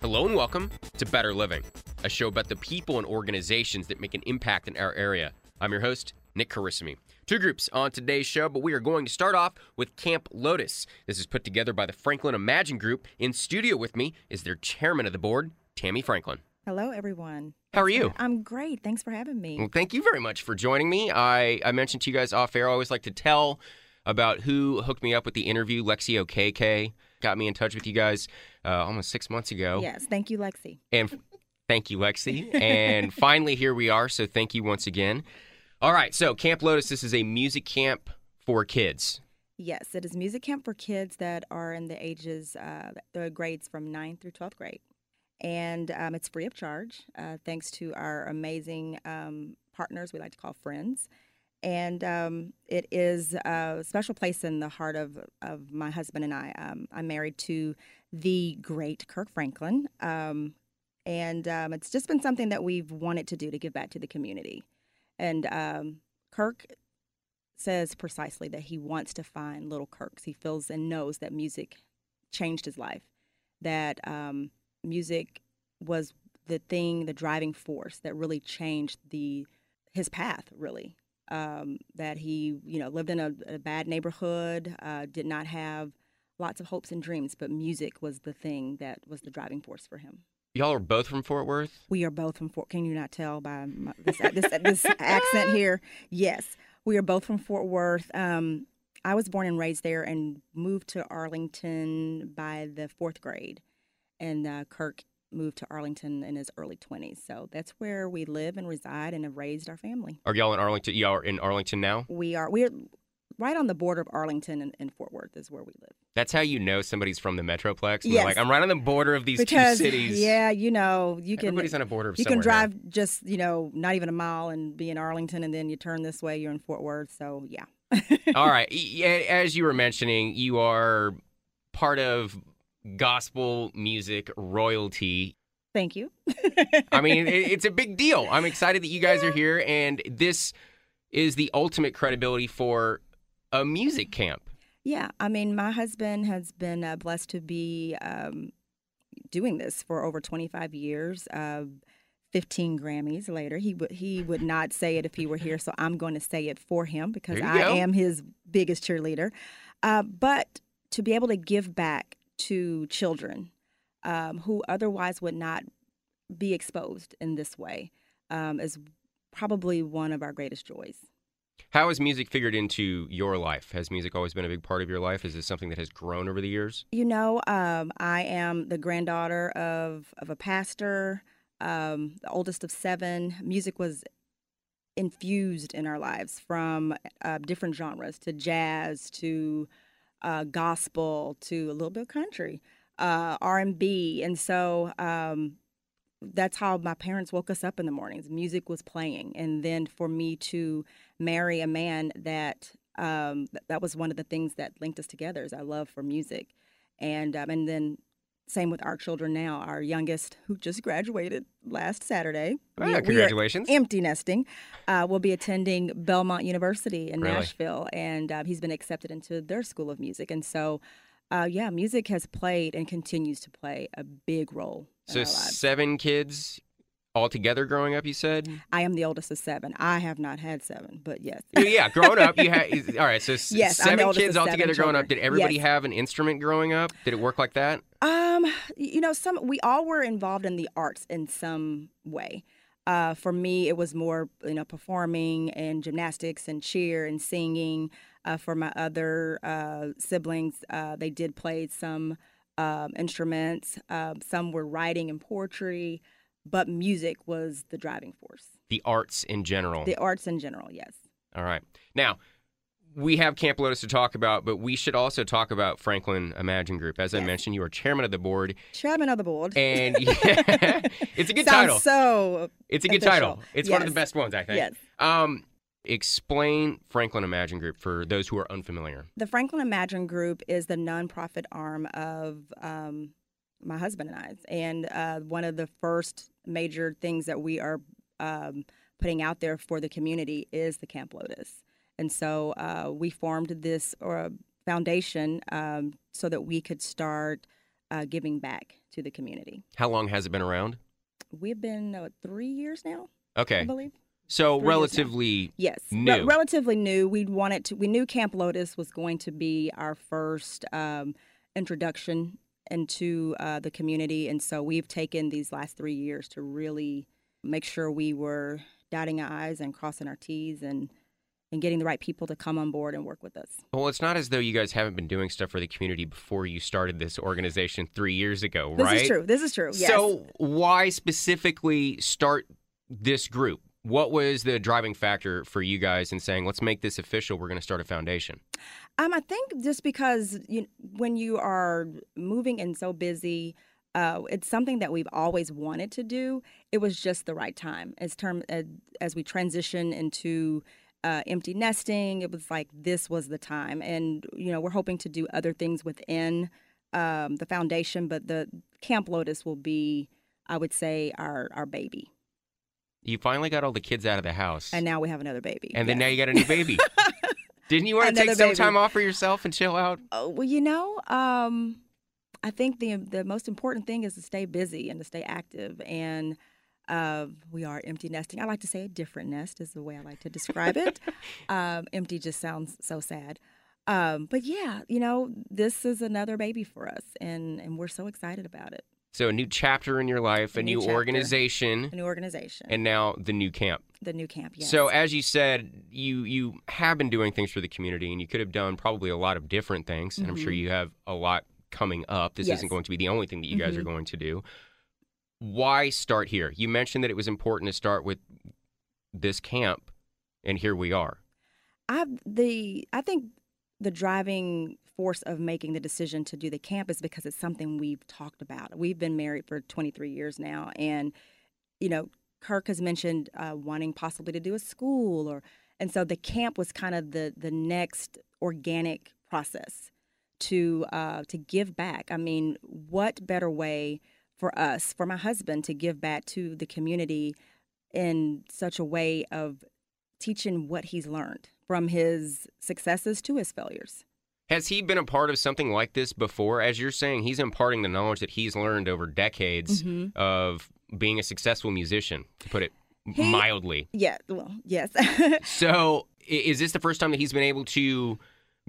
Hello and welcome to Better Living, a show about the people and organizations that make an impact in our area. I'm your host, Nick Carissimi. Two groups on today's show, but we are going to start off with Camp Lotus. This is put together by the Franklin Imagine Group. In studio with me is their chairman of the board, Tammy Franklin. Hello, everyone. How are you? I'm great. Thanks for having me. Well, thank you very much for joining me. I, I mentioned to you guys off air, I always like to tell about who hooked me up with the interview. Lexi OKK got me in touch with you guys uh, almost six months ago. Yes, thank you, Lexi. And thank you, Lexi. And finally, here we are. So thank you once again. All right. So Camp Lotus, this is a music camp for kids. Yes, it is music camp for kids that are in the ages, uh, the grades from 9th through 12th grade. And um, it's free of charge, uh, thanks to our amazing um, partners we like to call friends. And um, it is a special place in the heart of, of my husband and I. Um, I'm married to the great Kirk Franklin. Um, and um, it's just been something that we've wanted to do to give back to the community. And um, Kirk says precisely that he wants to find little Kirks. He feels and knows that music changed his life, that um, music was the thing, the driving force that really changed the his path, really. Um, that he, you know, lived in a, a bad neighborhood, uh, did not have lots of hopes and dreams, but music was the thing that was the driving force for him. Y'all are both from Fort Worth? We are both from Fort. Can you not tell by my, this, this, this accent here? Yes, we are both from Fort Worth. Um, I was born and raised there and moved to Arlington by the fourth grade. And uh, Kirk moved to Arlington in his early 20s. So that's where we live and reside and have raised our family. Are y'all in Arlington? Y'all are in Arlington now? We are. We're right on the border of Arlington and, and Fort Worth is where we live. That's how you know somebody's from the Metroplex. Yes. Like, I'm right on the border of these because two cities. yeah, you know, you can Everybody's on a border of you can drive just you know not even a mile and be in Arlington, and then you turn this way, you're in Fort Worth. So yeah. All right. As you were mentioning, you are part of gospel music royalty. Thank you. I mean, it, it's a big deal. I'm excited that you guys are here, and this is the ultimate credibility for a music camp. Yeah, I mean, my husband has been uh, blessed to be um, doing this for over 25 years. Uh, 15 Grammys later, he would he would not say it if he were here, so I'm going to say it for him because I go. am his biggest cheerleader. Uh, but to be able to give back to children um, who otherwise would not be exposed in this way um, is probably one of our greatest joys. How has music figured into your life? Has music always been a big part of your life? Is this something that has grown over the years? You know, um, I am the granddaughter of of a pastor, um, the oldest of seven. Music was infused in our lives from uh, different genres to jazz to uh, gospel to a little bit of country, uh, R and B, and so um, that's how my parents woke us up in the mornings. Music was playing, and then for me to marry a man that um, th- that was one of the things that linked us together is our love for music, and um, and then same with our children now. Our youngest, who just graduated last Saturday, Ah, we- we congratulations. empty nesting, uh, will be attending Belmont University in Really? Nashville, and uh, he's been accepted into their school of music, and so. Uh, yeah, music has played and continues to play a big role So seven kids all together growing up, you said? I am the oldest of seven. I have not had seven, but yes. Yeah, growing up, you had all right. So Yes, seven kids of all seven together growing up. Did everybody Yes. have an instrument growing up? Did it work like that? Um, you know, some we all were involved in the arts in some way. Uh, for me, it was more you know performing and gymnastics and cheer and singing. Uh, for my other uh, siblings, uh, they did play some um, instruments. Um, some were writing and poetry, but music was the driving force. The arts in general. The arts in general, yes. All right. Now, we have Camp Lotus to talk about, but we should also talk about Franklin Imagine Group. As I mentioned, you are chairman of the board, Chairman of the board. and yeah, it's a good Sounds title. So It's a good official. title. It's one of the best ones, I think. yes. Um, explain Franklin Imagine Group for those who are unfamiliar. The Franklin Imagine Group is the nonprofit arm of um, my husband and I. And uh, one of the first major things that we are um, putting out there for the community is the Camp Lotus. And so uh, we formed this uh, foundation um, so that we could start uh, giving back to the community. How long has it been around? We've been uh, three years now, I Okay. believe. So Three relatively Yes, Re- New. relatively new. We wanted to. We knew Camp Lotus was going to be our first um, introduction into uh, the community, and so we've taken these last three years to really make sure we were dotting our i's and crossing our t's, and and getting the right people to come on board and work with us. Well, it's not as though you guys haven't been doing stuff for the community before you started this organization three years ago, right? This is true. This is true. Yes. So, why specifically start this group? What was the driving factor for you guys in saying, let's make this official? We're going to start a foundation. Um, I think just because you, when you are moving and so busy, uh, it's something that we've always wanted to do. It was just the right time as term as, as we transition into uh, empty nesting. It was like this was the time, and you know we're hoping to do other things within um, the foundation, but the Camp Lotus will be, I would say, our our baby. You finally got all the kids out of the house. And now we have another baby. And then now you got a new baby. Didn't you want to take some baby. time off for yourself and chill out? Oh, well, you know, um, I think the the most important thing is to stay busy and to stay active. And uh, we are empty nesting. I like to say a different nest is the way I like to describe it. um, empty just sounds so sad. Um, but yeah, you know, this is another baby for us, and and we're so excited about it. So, a new chapter in your life, a, A new new, organization, A new organization, and now the new camp. the new camp. Yes. So, as you said, you you have been doing things for the community, and you could have done probably a lot of different things. And I'm sure Mhm. you have a lot coming up. This Yes. isn't going to be the only thing that you guys are Mhm. going to do. Why start here? You mentioned that it was important to start with this camp, and here we are. I the I think the driving force of making the decision to do the camp is because it's something we've talked about. We've been married for 23 years now, and you know, Kirk has mentioned uh, wanting possibly to do a school, or and so the camp was kind of the the next organic process to uh, to give back. I mean, what better way for us, for my husband, to give back to the community in such a way of teaching what he's learned from his successes to his failures. Has he been a part of something like this before? As you're saying, he's imparting the knowledge that he's learned over decades Mhm. of being a successful musician, to put it He- mildly. Yeah, well, yes. So, is this the first time that he's been able to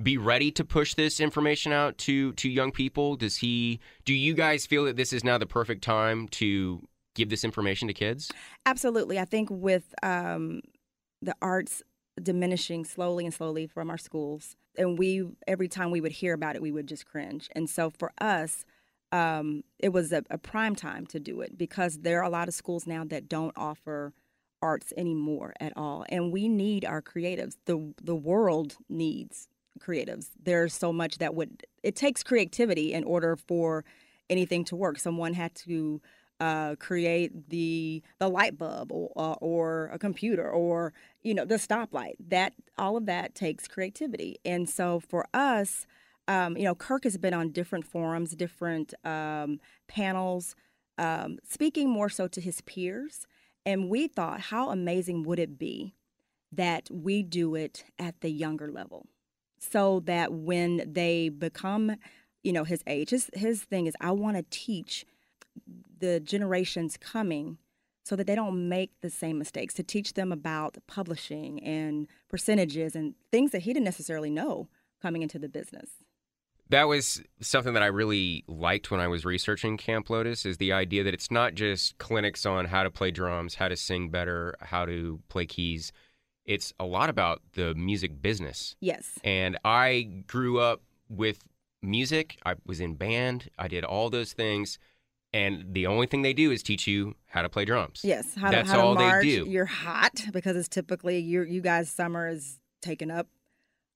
be ready to push this information out to to young people? Does he? Do you guys feel that this is now the perfect time to give this information to kids? Absolutely. I think with um, the arts diminishing slowly and slowly from our schools, and we every time we would hear about it, we would just cringe. And so for us, um, it was a, a prime time to do it because there are a lot of schools now that don't offer arts anymore at all, and we need our creatives. the The world needs creatives. There's so much that would it takes creativity in order for anything to work. Someone had to uh, create the the light bulb or, uh, or a computer or you know the stoplight. That all of that takes creativity, and so for us, um, you know, Kirk has been on different forums, different um, panels, um, speaking more so to his peers, and we thought, how amazing would it be that we do it at the younger level, so that when they become, you know, his age, his his thing is, I want to teach the generations coming so that they don't make the same mistakes to teach them about publishing and percentages and things that he didn't necessarily know coming into the business. That was something that I really liked when I was researching Camp Lotus is the idea that it's not just clinics on how to play drums, how to sing better, how to play keys. It's a lot about the music business. Yes. And I grew up with music. I was in band. I did all those things. And the only thing they do is teach you how to play drums. Yes. How That's to, how all to they do. You're hot because it's typically you you guys summer is taken up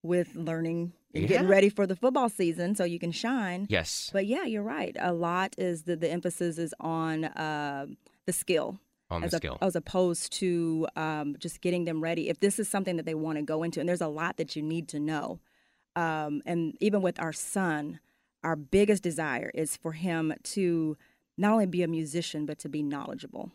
with learning and getting ready for the football season so you can shine. Yes. But yeah, you're right. A lot is the the emphasis is on uh, the skill On the as, a- skill. as opposed to um, just getting them ready. If this is something that they want to go into, and there's a lot that you need to know. Um, and even with our son, our biggest desire is for him to not only be a musician but to be knowledgeable,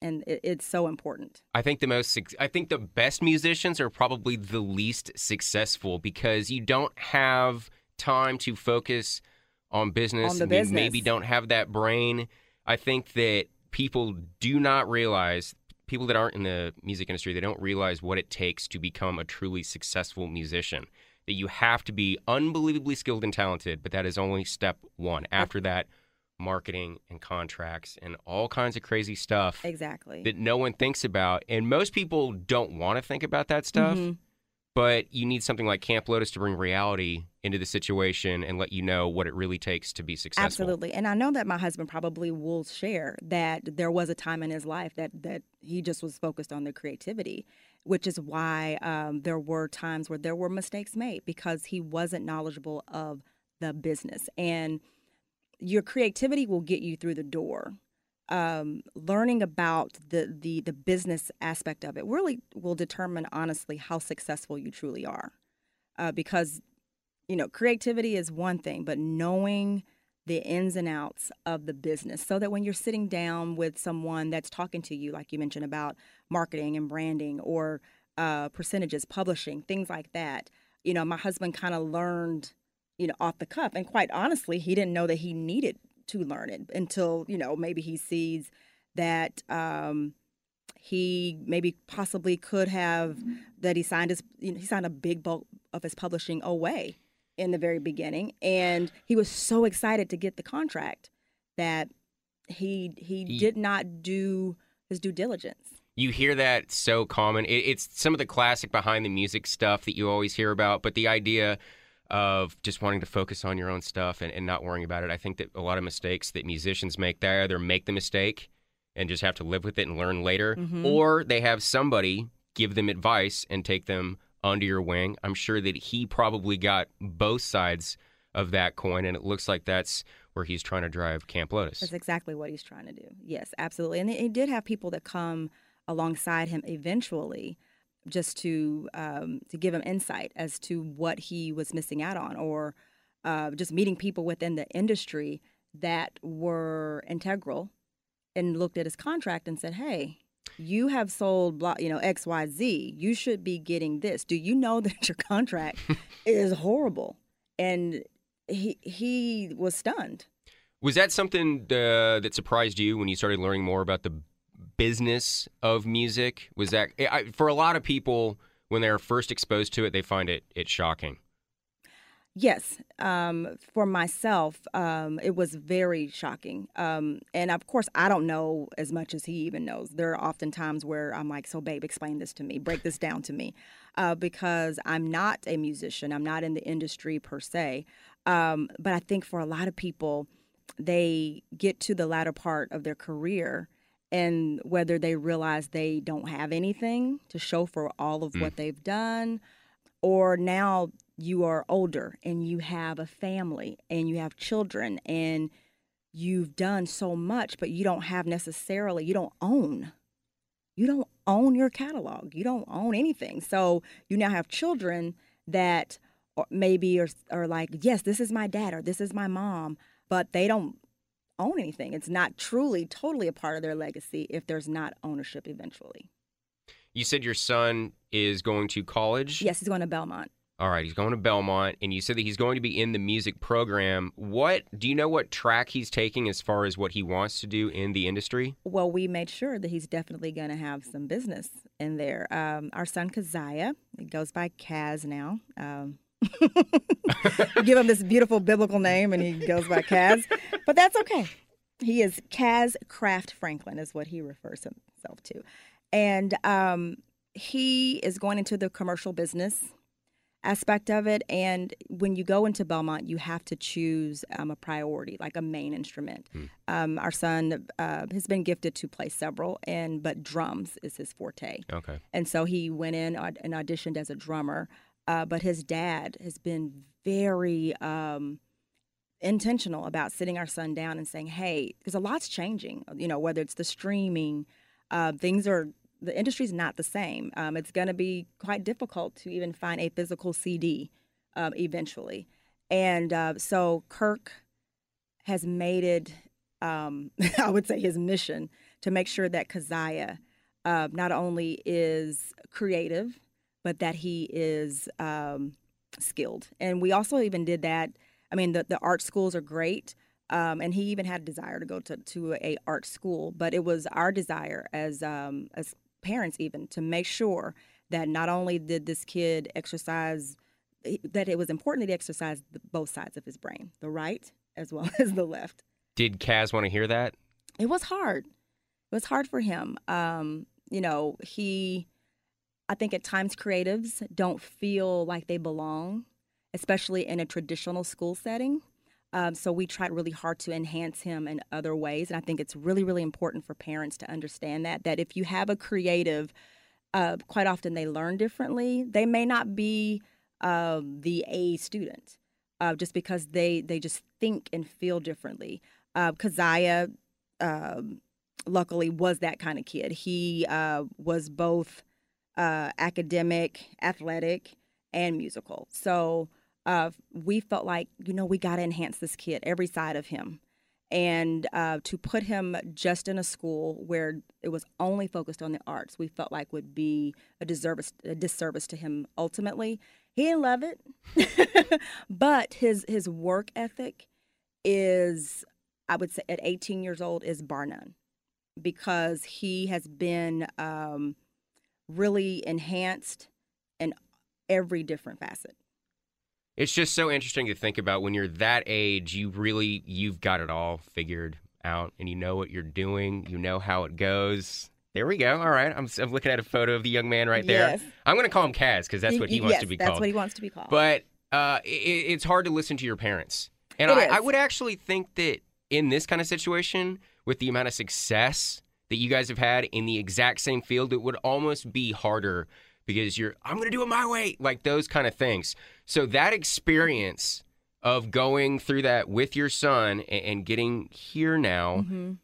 and it, it's so important. I think the most I think the best musicians are probably the least successful because you don't have time to focus on business On and you business. maybe don't have that brain. I think that people do not realize people that aren't in the music industry, they don't realize what it takes to become a truly successful musician. That you have to be unbelievably skilled and talented, but that is only step one. After that, marketing and contracts and all kinds of crazy stuff Exactly. that no one thinks about. And most people don't want to think about that stuff, Mhm. but you need something like Camp Lotus to bring reality into the situation and let you know what it really takes to be successful. Absolutely. And I know that my husband probably will share that there was a time in his life that that he just was focused on the creativity, which is why um, there were times where there were mistakes made because he wasn't knowledgeable of the business. And your creativity will get you through the door. Um, learning about the, the the business aspect of it really will determine honestly how successful you truly are, uh, because you know creativity is one thing, but knowing the ins and outs of the business so that when you're sitting down with someone that's talking to you, like you mentioned about marketing and branding or uh, percentages, publishing, things like that. You know, my husband kind of learned, you know, off the cuff. And quite honestly, he didn't know that he needed to learn it until, you know, maybe he sees that um, he maybe possibly could have, that he signed his, you know, he signed a big bulk of his publishing away in the very beginning, and he was so excited to get the contract that he he, He- did not do his due diligence. You hear that so common. It, it's some of the classic behind the music stuff that you always hear about, but the idea of just wanting to focus on your own stuff and, and not worrying about it. I think that a lot of mistakes that musicians make, they either make the mistake and just have to live with it and learn later, Mhm. or they have somebody give them advice and take them under your wing. I'm sure that he probably got both sides of that coin, and it looks like that's where he's trying to drive Camp Lotus. That's exactly what he's trying to do. Yes, absolutely. And he did have people that come alongside him eventually, just to um, to give him insight as to what he was missing out on, or uh, just meeting people within the industry that were integral, and looked at his contract and said, "Hey." You have sold, blah, you know, X, Y, Z. You should be getting this. Do you know that your contract is horrible? And he he was stunned. Was that something uh, that surprised you when you started learning more about the business of music? Was that I, for a lot of people when they're first exposed to it, they find it it shocking. Yes, um, for myself, um, it was very shocking. Um, and of course, I don't know as much as he even knows. There are often times where I'm like, "So, babe, explain this to me. Break this down to me," uh, because I'm not a musician. I'm not in the industry per se. Um, but I think for a lot of people, they get to the latter part of their career, and whether they realize they don't have anything to show for all of mm. what they've done, or now you are older and you have a family and you have children and you've done so much but you don't have necessarily you don't own. You don't own your catalog. You don't own anything. So you now have children that maybe are, are like yes this is my dad or this is my mom but they don't own anything it's not truly totally a part of their legacy if there's not ownership eventually You said your son is going to college. yes he's going to belmont All right, he's going to Belmont, and you said that he's going to be in the music program. What do you know? What track he's taking as far as what he wants to do in the industry? Well, we made sure that he's definitely going to have some business in there. Um, our son Keziah, he goes by Kaz now. Um, give him this beautiful biblical name, and he goes by Kaz, but that's okay. He is Kaz Craft Franklin, is what he refers himself to, and um, he is going into the commercial business aspect of it. And when you go into Belmont, you have to choose um, a priority, like a main instrument. Um, our son uh, has been gifted to play several, and but drums is his forte. Okay. And so he went in and auditioned as a drummer. Uh, but his dad has been very um, intentional about sitting our son down and saying, "Hey, because a lot's changing. You know, whether it's the streaming, uh, things are the industry's not the same. Um, it's going to be quite difficult to even find a physical CD um, eventually. And uh, so Kirk has made it, um, I would say, his mission to make sure that Keziah uh, not only is creative, but that he is um, skilled. And we also even did that I mean, the, the art schools are great. Um, and he even had a desire to go to, to a art school, but it was our desire as um, as parents even to make sure that not only did this kid exercise that it was important that he exercise both sides of his brain, the right as well as the left. Did Kaz want to hear that? It was hard. It was hard for him. Um, you know, he, I think at times creatives don't feel like they belong, especially in a traditional school setting. Um, so we tried really hard to enhance him in other ways, and I think it's really, really important for parents to understand that that if you have a creative, uh, quite often they learn differently. They may not be uh, the A student, uh, just because they they just think and feel differently. Uh, Keziah, um, luckily, was that kind of kid. He uh, was both uh, academic, athletic, and musical. So uh, we felt like you know we got to enhance this kid, every side of him. And uh, to put him just in a school where it was only focused on the arts, we felt like would be a, disservice, a disservice to him ultimately. He didn't love it, but his his work ethic is, I would say, at 18 years old, is bar none, because he has been um, really enhanced in every different facet. It's just so interesting to think about when you're that age, you really you've got it all figured out and you know what you're doing, you know how it goes. There we go. All right. I'm, I'm looking at a photo of the young man right there. Yes. I'm going to call him Kaz because that's what he wants yes, to be that's called. That's what he wants to be called. But uh, it, it's hard to listen to your parents. And It I. I would actually think that in this kind of situation, with the amount of success that you guys have had in the exact same field, it would almost be harder because you're, I'm going to do it my way, like those kind of things. So that experience of going through that with your son and, and getting here now, Mhm.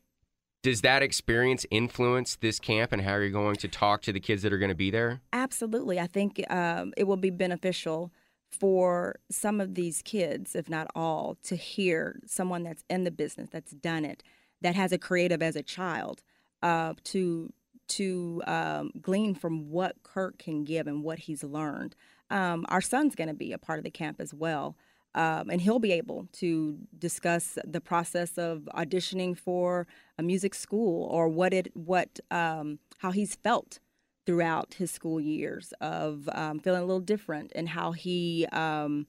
does that experience influence this camp and how you're going to talk to the kids that are going to be there? Absolutely. I think um, it will be beneficial for some of these kids, if not all, to hear someone that's in the business, that's done it, that has a creative as a child, uh, to to um, glean from what Kirk can give and what he's learned. Um, our son's going to be a part of the camp as well. Um, and he'll be able to discuss the process of auditioning for a music school or what it what um, how he's felt throughout his school years of um, feeling a little different and how he um,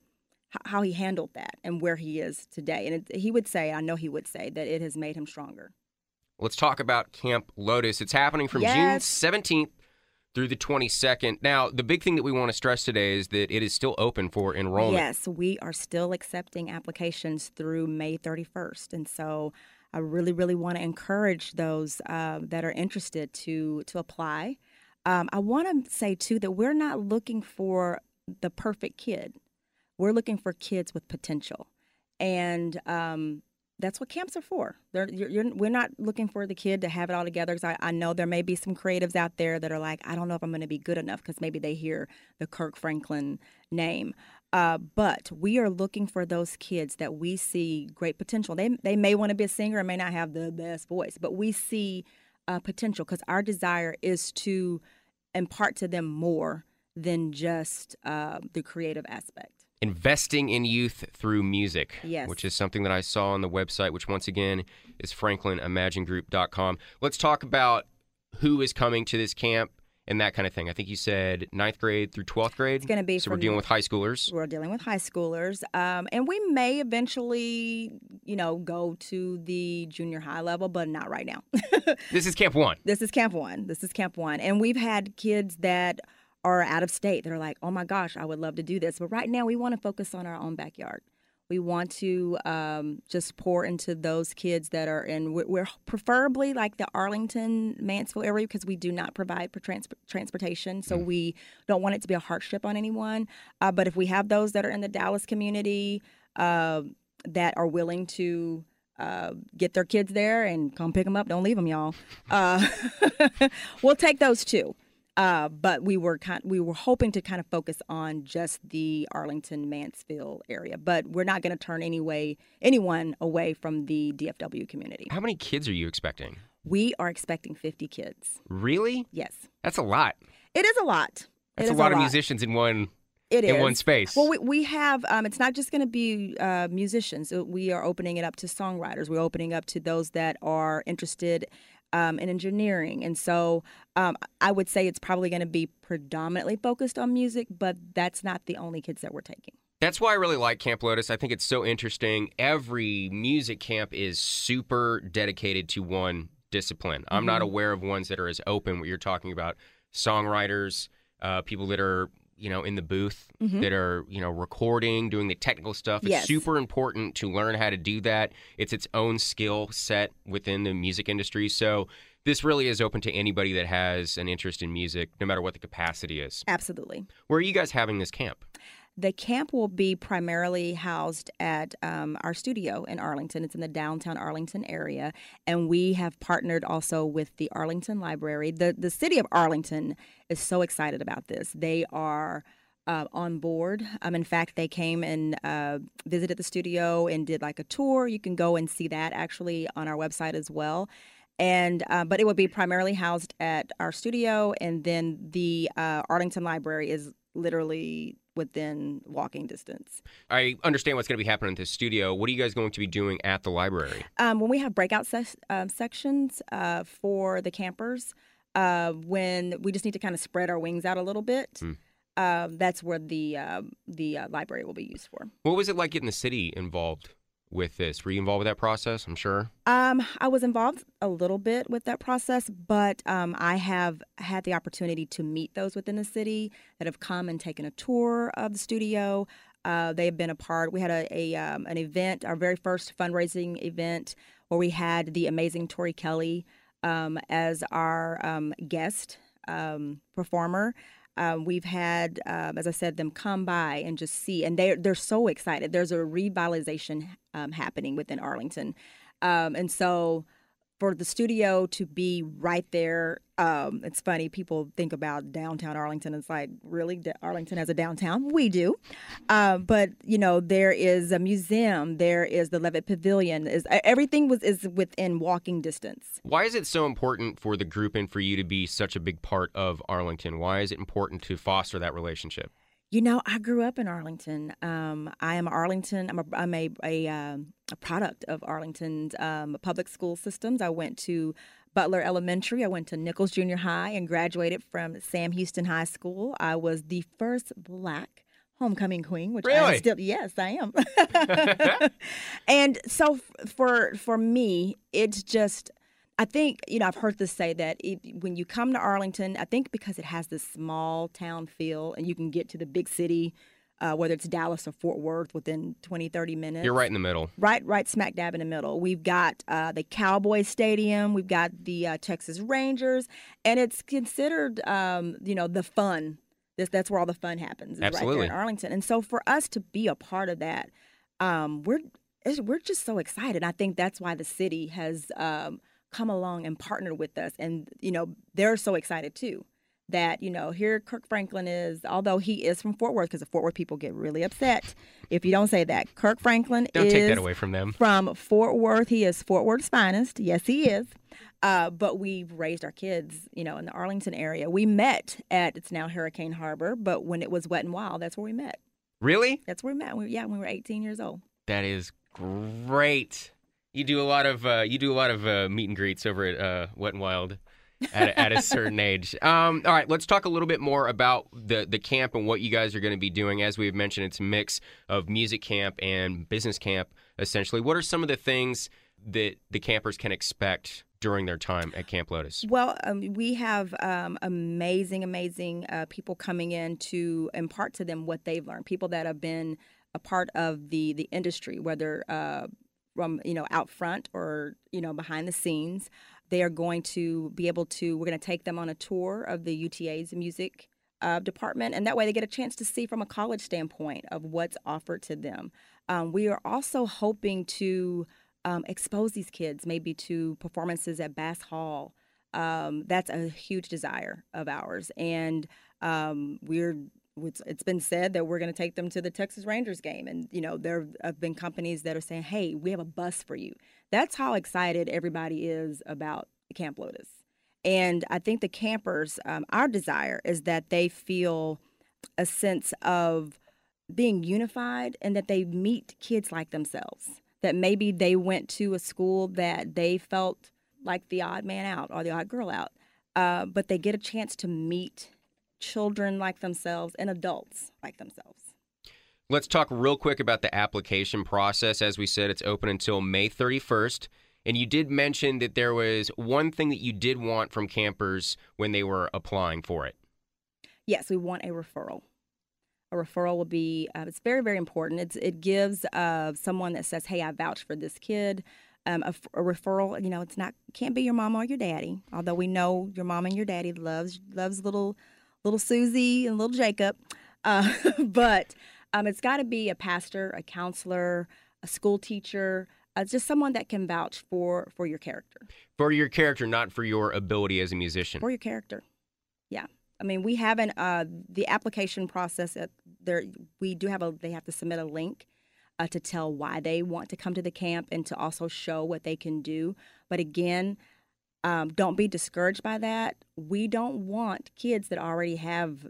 how he handled that and where he is today. And it, he would say, I know he would say that it has made him stronger. Let's talk about Camp Lotus. It's happening from Yes. June 17th through the 22nd. Now, the big thing that we want to stress today is that it is still open for enrollment. Yes, we are still accepting applications through May 31st, and so I really, really want to encourage those uh, that are interested to to apply. Um, I want to say too that we're not looking for the perfect kid. We're looking for kids with potential, and um, that's what camps are for. They're, you're, you're, we're not looking for the kid to have it all together. Because I, I know there may be some creatives out there that are like, I don't know if I'm going to be good enough because maybe they hear the Kirk Franklin name. Uh, but we are looking for those kids that we see great potential. They they may want to be a singer and may not have the best voice, but we see uh, potential because our desire is to impart to them more than just uh, the creative aspect. Investing in youth through music, Yes. which is something that I saw on the website, which once again is franklinimaginegroup.com. Let's talk about who is coming to this camp and that kind of thing. I think you said ninth grade through 12th grade. It's going to be so we're dealing with high schoolers. We're dealing with high schoolers, um, and we may eventually, you know, go to the junior high level, but not right now. This is Camp One. this is Camp One. This is Camp One, and we've had kids that are out of state that are like, "Oh my gosh, I would love to do this," but right now we want to focus on our own backyard. We want to um, just pour into those kids that are in. We're, preferably like the Arlington, Mansfield area because we do not provide for trans- transportation, so we don't want it to be a hardship on anyone. Uh, but if we have those that are in the Dallas community uh, that are willing to uh, get their kids there and come pick them up, don't leave them, y'all. Uh, we'll take those too. Uh, but we were kind, we were hoping to kind of focus on just the Arlington Mansfield area, but we're not going to turn any way, anyone away from the DFW community. How many kids are you expecting? We are expecting 50 kids. Really? Yes, That's a lot. it is a lot. That's a is lot of musicians in one It in is. one space. Well, we, we have, um, it's not just going to be uh, musicians. We are opening it up to songwriters. We're opening up to those that are interested um, in engineering. And so um, I would say it's probably going to be predominantly focused on music, but that's not the only kids that we're taking. That's why I really like Camp Lotus. I think it's so interesting. Every music camp is super dedicated to one discipline. I'm not Mm-hmm. aware of ones that are as open. What you're talking about, songwriters, uh, people that are you know in the booth that are you know recording, doing the technical stuff. It's Mm-hmm. Yes. super important to learn how to do that. It's its own skill set within the music industry. So this really is open to anybody that has an interest in music, no matter what the capacity is. Absolutely. Where are you guys having this camp? The camp will be primarily housed at um, our studio in Arlington. It's in the downtown Arlington area, and we have partnered also with the Arlington Library. the The city of Arlington is so excited about this. They are uh, on board. Um, in fact, they came and uh, visited the studio and did like a tour. You can go and see that actually on our website as well. And uh, but it would be primarily housed at our studio, and then the uh, Arlington Library is literally within walking distance. I understand what's going to be happening at the studio. What are you guys going to be doing at the library? Um, when we have breakout ses- um, sections uh, for the campers, uh, when we just need to kind of spread our wings out a little bit, Hmm. uh, that's where the uh, the uh, library will be used for. What was it like getting the city involved with this? Were you involved with that process? I'm sure. Um, I was involved a little bit with that process, but um, I have had the opportunity to meet those within the city that have come and taken a tour of the studio. Uh, they have been a part. We had a, a um, an event, our very first fundraising event, where we had the amazing Tori Kelly um, as our um, guest um, performer. Um, we've had, um, as I said, them come by and just see, and they're they're so excited. There's a revitalization um, happening within Arlington, um, and so for the studio to be right there, um, it's funny. People think about downtown Arlington. It's like really, Arlington has a downtown. We do, uh, but you know there is a museum. There is the Levitt Pavilion. Is everything was is within walking distance. Why is it so important for the group and for you to be such a big part of Arlington? Why is it important to foster that relationship? You know, I grew up in Arlington. Um, I am Arlington. I'm a, I'm a, a, um, a product of Arlington's um, public school systems. I went to Butler Elementary. I went to Nichols Junior High and graduated from Sam Houston High School. I was the first black homecoming queen, which Really? am still yes, I am. and so f- for for me, it's just I think you know I've heard this say that if, when you come to Arlington, I think because it has this small town feel and you can get to the big city, uh, whether it's Dallas or Fort Worth within 20, 30 minutes. You're right in the middle. Right, right, smack dab in the middle. We've got uh, the Cowboys Stadium. We've got the uh, Texas Rangers, and it's considered, um, you know, the fun. This, that's where all the fun happens. is Right Absolutely. there in Arlington, and so for us to be a part of that, um, we're we're just so excited. I think that's why the city has um, come along and partnered with us, and you know, they're so excited too. That you know, here Kirk Franklin is, although he is from Fort Worth, because the Fort Worth people get really upset if you don't say that. Kirk Franklin Don't is take that away from them. from Fort Worth. He is Fort Worth's finest. Yes, he is. Uh, but we've raised our kids, you know, in the Arlington area. We met at it's now Hurricane Harbor, but when it was wet and wild, that's where we met. Really? That's where we met. We, yeah, when we were 18 years old. That is great. You do a lot of uh, you do a lot of uh, meet and greets over at uh, Wet and Wild at, at a certain age. Um, all right, let's talk a little bit more about the the camp and what you guys are going to be doing. As we've mentioned, it's a mix of music camp and business camp. Essentially, what are some of the things that the campers can expect during their time at Camp Lotus? Well, um, we have um, amazing, amazing uh, people coming in to impart to them what they've learned. People that have been a part of the the industry, whether uh, from you know out front or you know behind the scenes. They are going to be able to. We're going to take them on a tour of the UTA's music uh, department, and that way they get a chance to see from a college standpoint of what's offered to them. Um, we are also hoping to um, expose these kids maybe to performances at Bass Hall. Um, that's a huge desire of ours, and um, we're. It's, been said that we're going to take them to the Texas Rangers game, and you know there have been companies that are saying, "Hey, we have a bus for you." That's how excited everybody is about Camp Lotus, and I think the campers. Um, our desire is that they feel a sense of being unified and that they meet kids like themselves. That maybe they went to a school that they felt like the odd man out or the odd girl out, uh, but they get a chance to meet children like themselves and adults like themselves. Let's talk real quick about the application process. As we said, it's open until May 31st. And you did mention that there was one thing that you did want from campers when they were applying for it. Yes, we want a referral. A referral will be, uh, it's very, very important. It's, it gives uh, someone that says, hey, I vouch for this kid. Um, a, a, referral, you know, it's not can't be your mom or your daddy. Although we know your mom and your daddy loves loves little little Susie and little Jacob, uh, but um, it's got to be a pastor, a counselor, a school teacher, uh, just someone that can vouch for for your character. For your character, not for your ability as a musician. For your character, yeah. I mean, we haven't uh, the application process. Uh, there, we do have a. They have to submit a link uh, to tell why they want to come to the camp and to also show what they can do. But again, um, don't be discouraged by that. We don't want kids that already have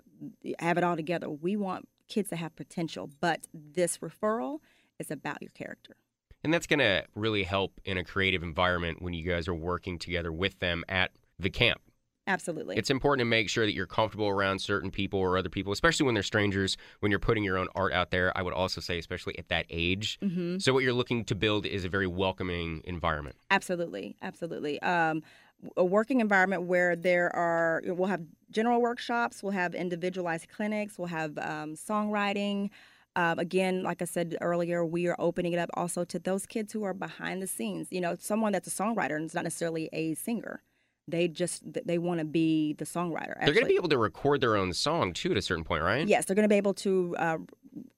have it all together. We want kids that have potential. But this referral is about your character. And that's going to really help in a creative environment when you guys are working together with them at the camp. Absolutely. It's important to make sure that you're comfortable around certain people or other people, especially when they're strangers, when you're putting your own art out there. I would also say, especially at that age. Mm-hmm. So, what you're looking to build is a very welcoming environment. Absolutely. Absolutely. Um, a working environment where there are, we'll have general workshops, we'll have individualized clinics, we'll have um, songwriting. Um, again, like I said earlier, we are opening it up also to those kids who are behind the scenes. You know, someone that's a songwriter and is not necessarily a singer they just they want to be the songwriter. Actually. They're going to be able to record their own song too at a certain point, right? Yes, they're going to be able to uh,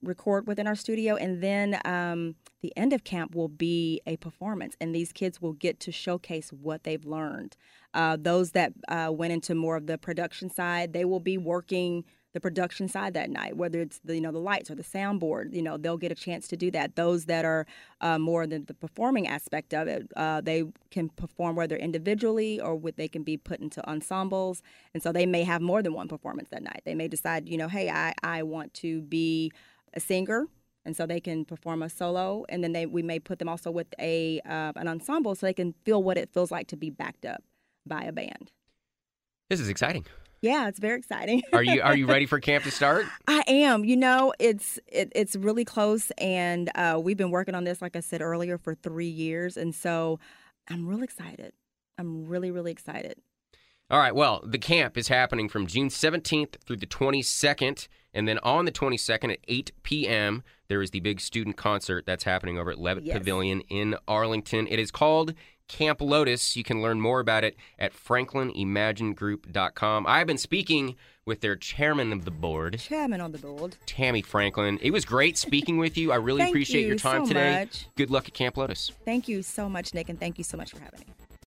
record within our studio, and then um, the end of camp will be a performance, and these kids will get to showcase what they've learned. Uh, those that uh, went into more of the production side, they will be working the production side that night, whether it's the you know the lights or the soundboard. You know they'll get a chance to do that. Those that are uh, more than the performing aspect of it, uh, they can perform whether individually or with they can be put into ensembles, and so they may have more than one performance that night. They may decide, you know, hey, I I want to be a singer and so they can perform a solo and then they we may put them also with a uh, an ensemble so they can feel what it feels like to be backed up by a band this is exciting yeah, it's very exciting. are you are you ready for camp to start? I am. You know, it's it, it's really close, and uh, we've been working on this, like I said earlier, for three years, and so I'm really excited. I'm really really excited. All right. Well, the camp is happening from June 17th through the 22nd. And then on the 22nd at 8 p.m., there is the big student concert that's happening over at Levitt yes. Pavilion in Arlington. It is called Camp Lotus. You can learn more about it at franklinimaginegroup.com. I've been speaking with their chairman of the board, chairman on the board, Tammy Franklin. It was great speaking with you. I really appreciate you your time so today. Much. Good luck at Camp Lotus. Thank you so much, Nick, and thank you so much for having me.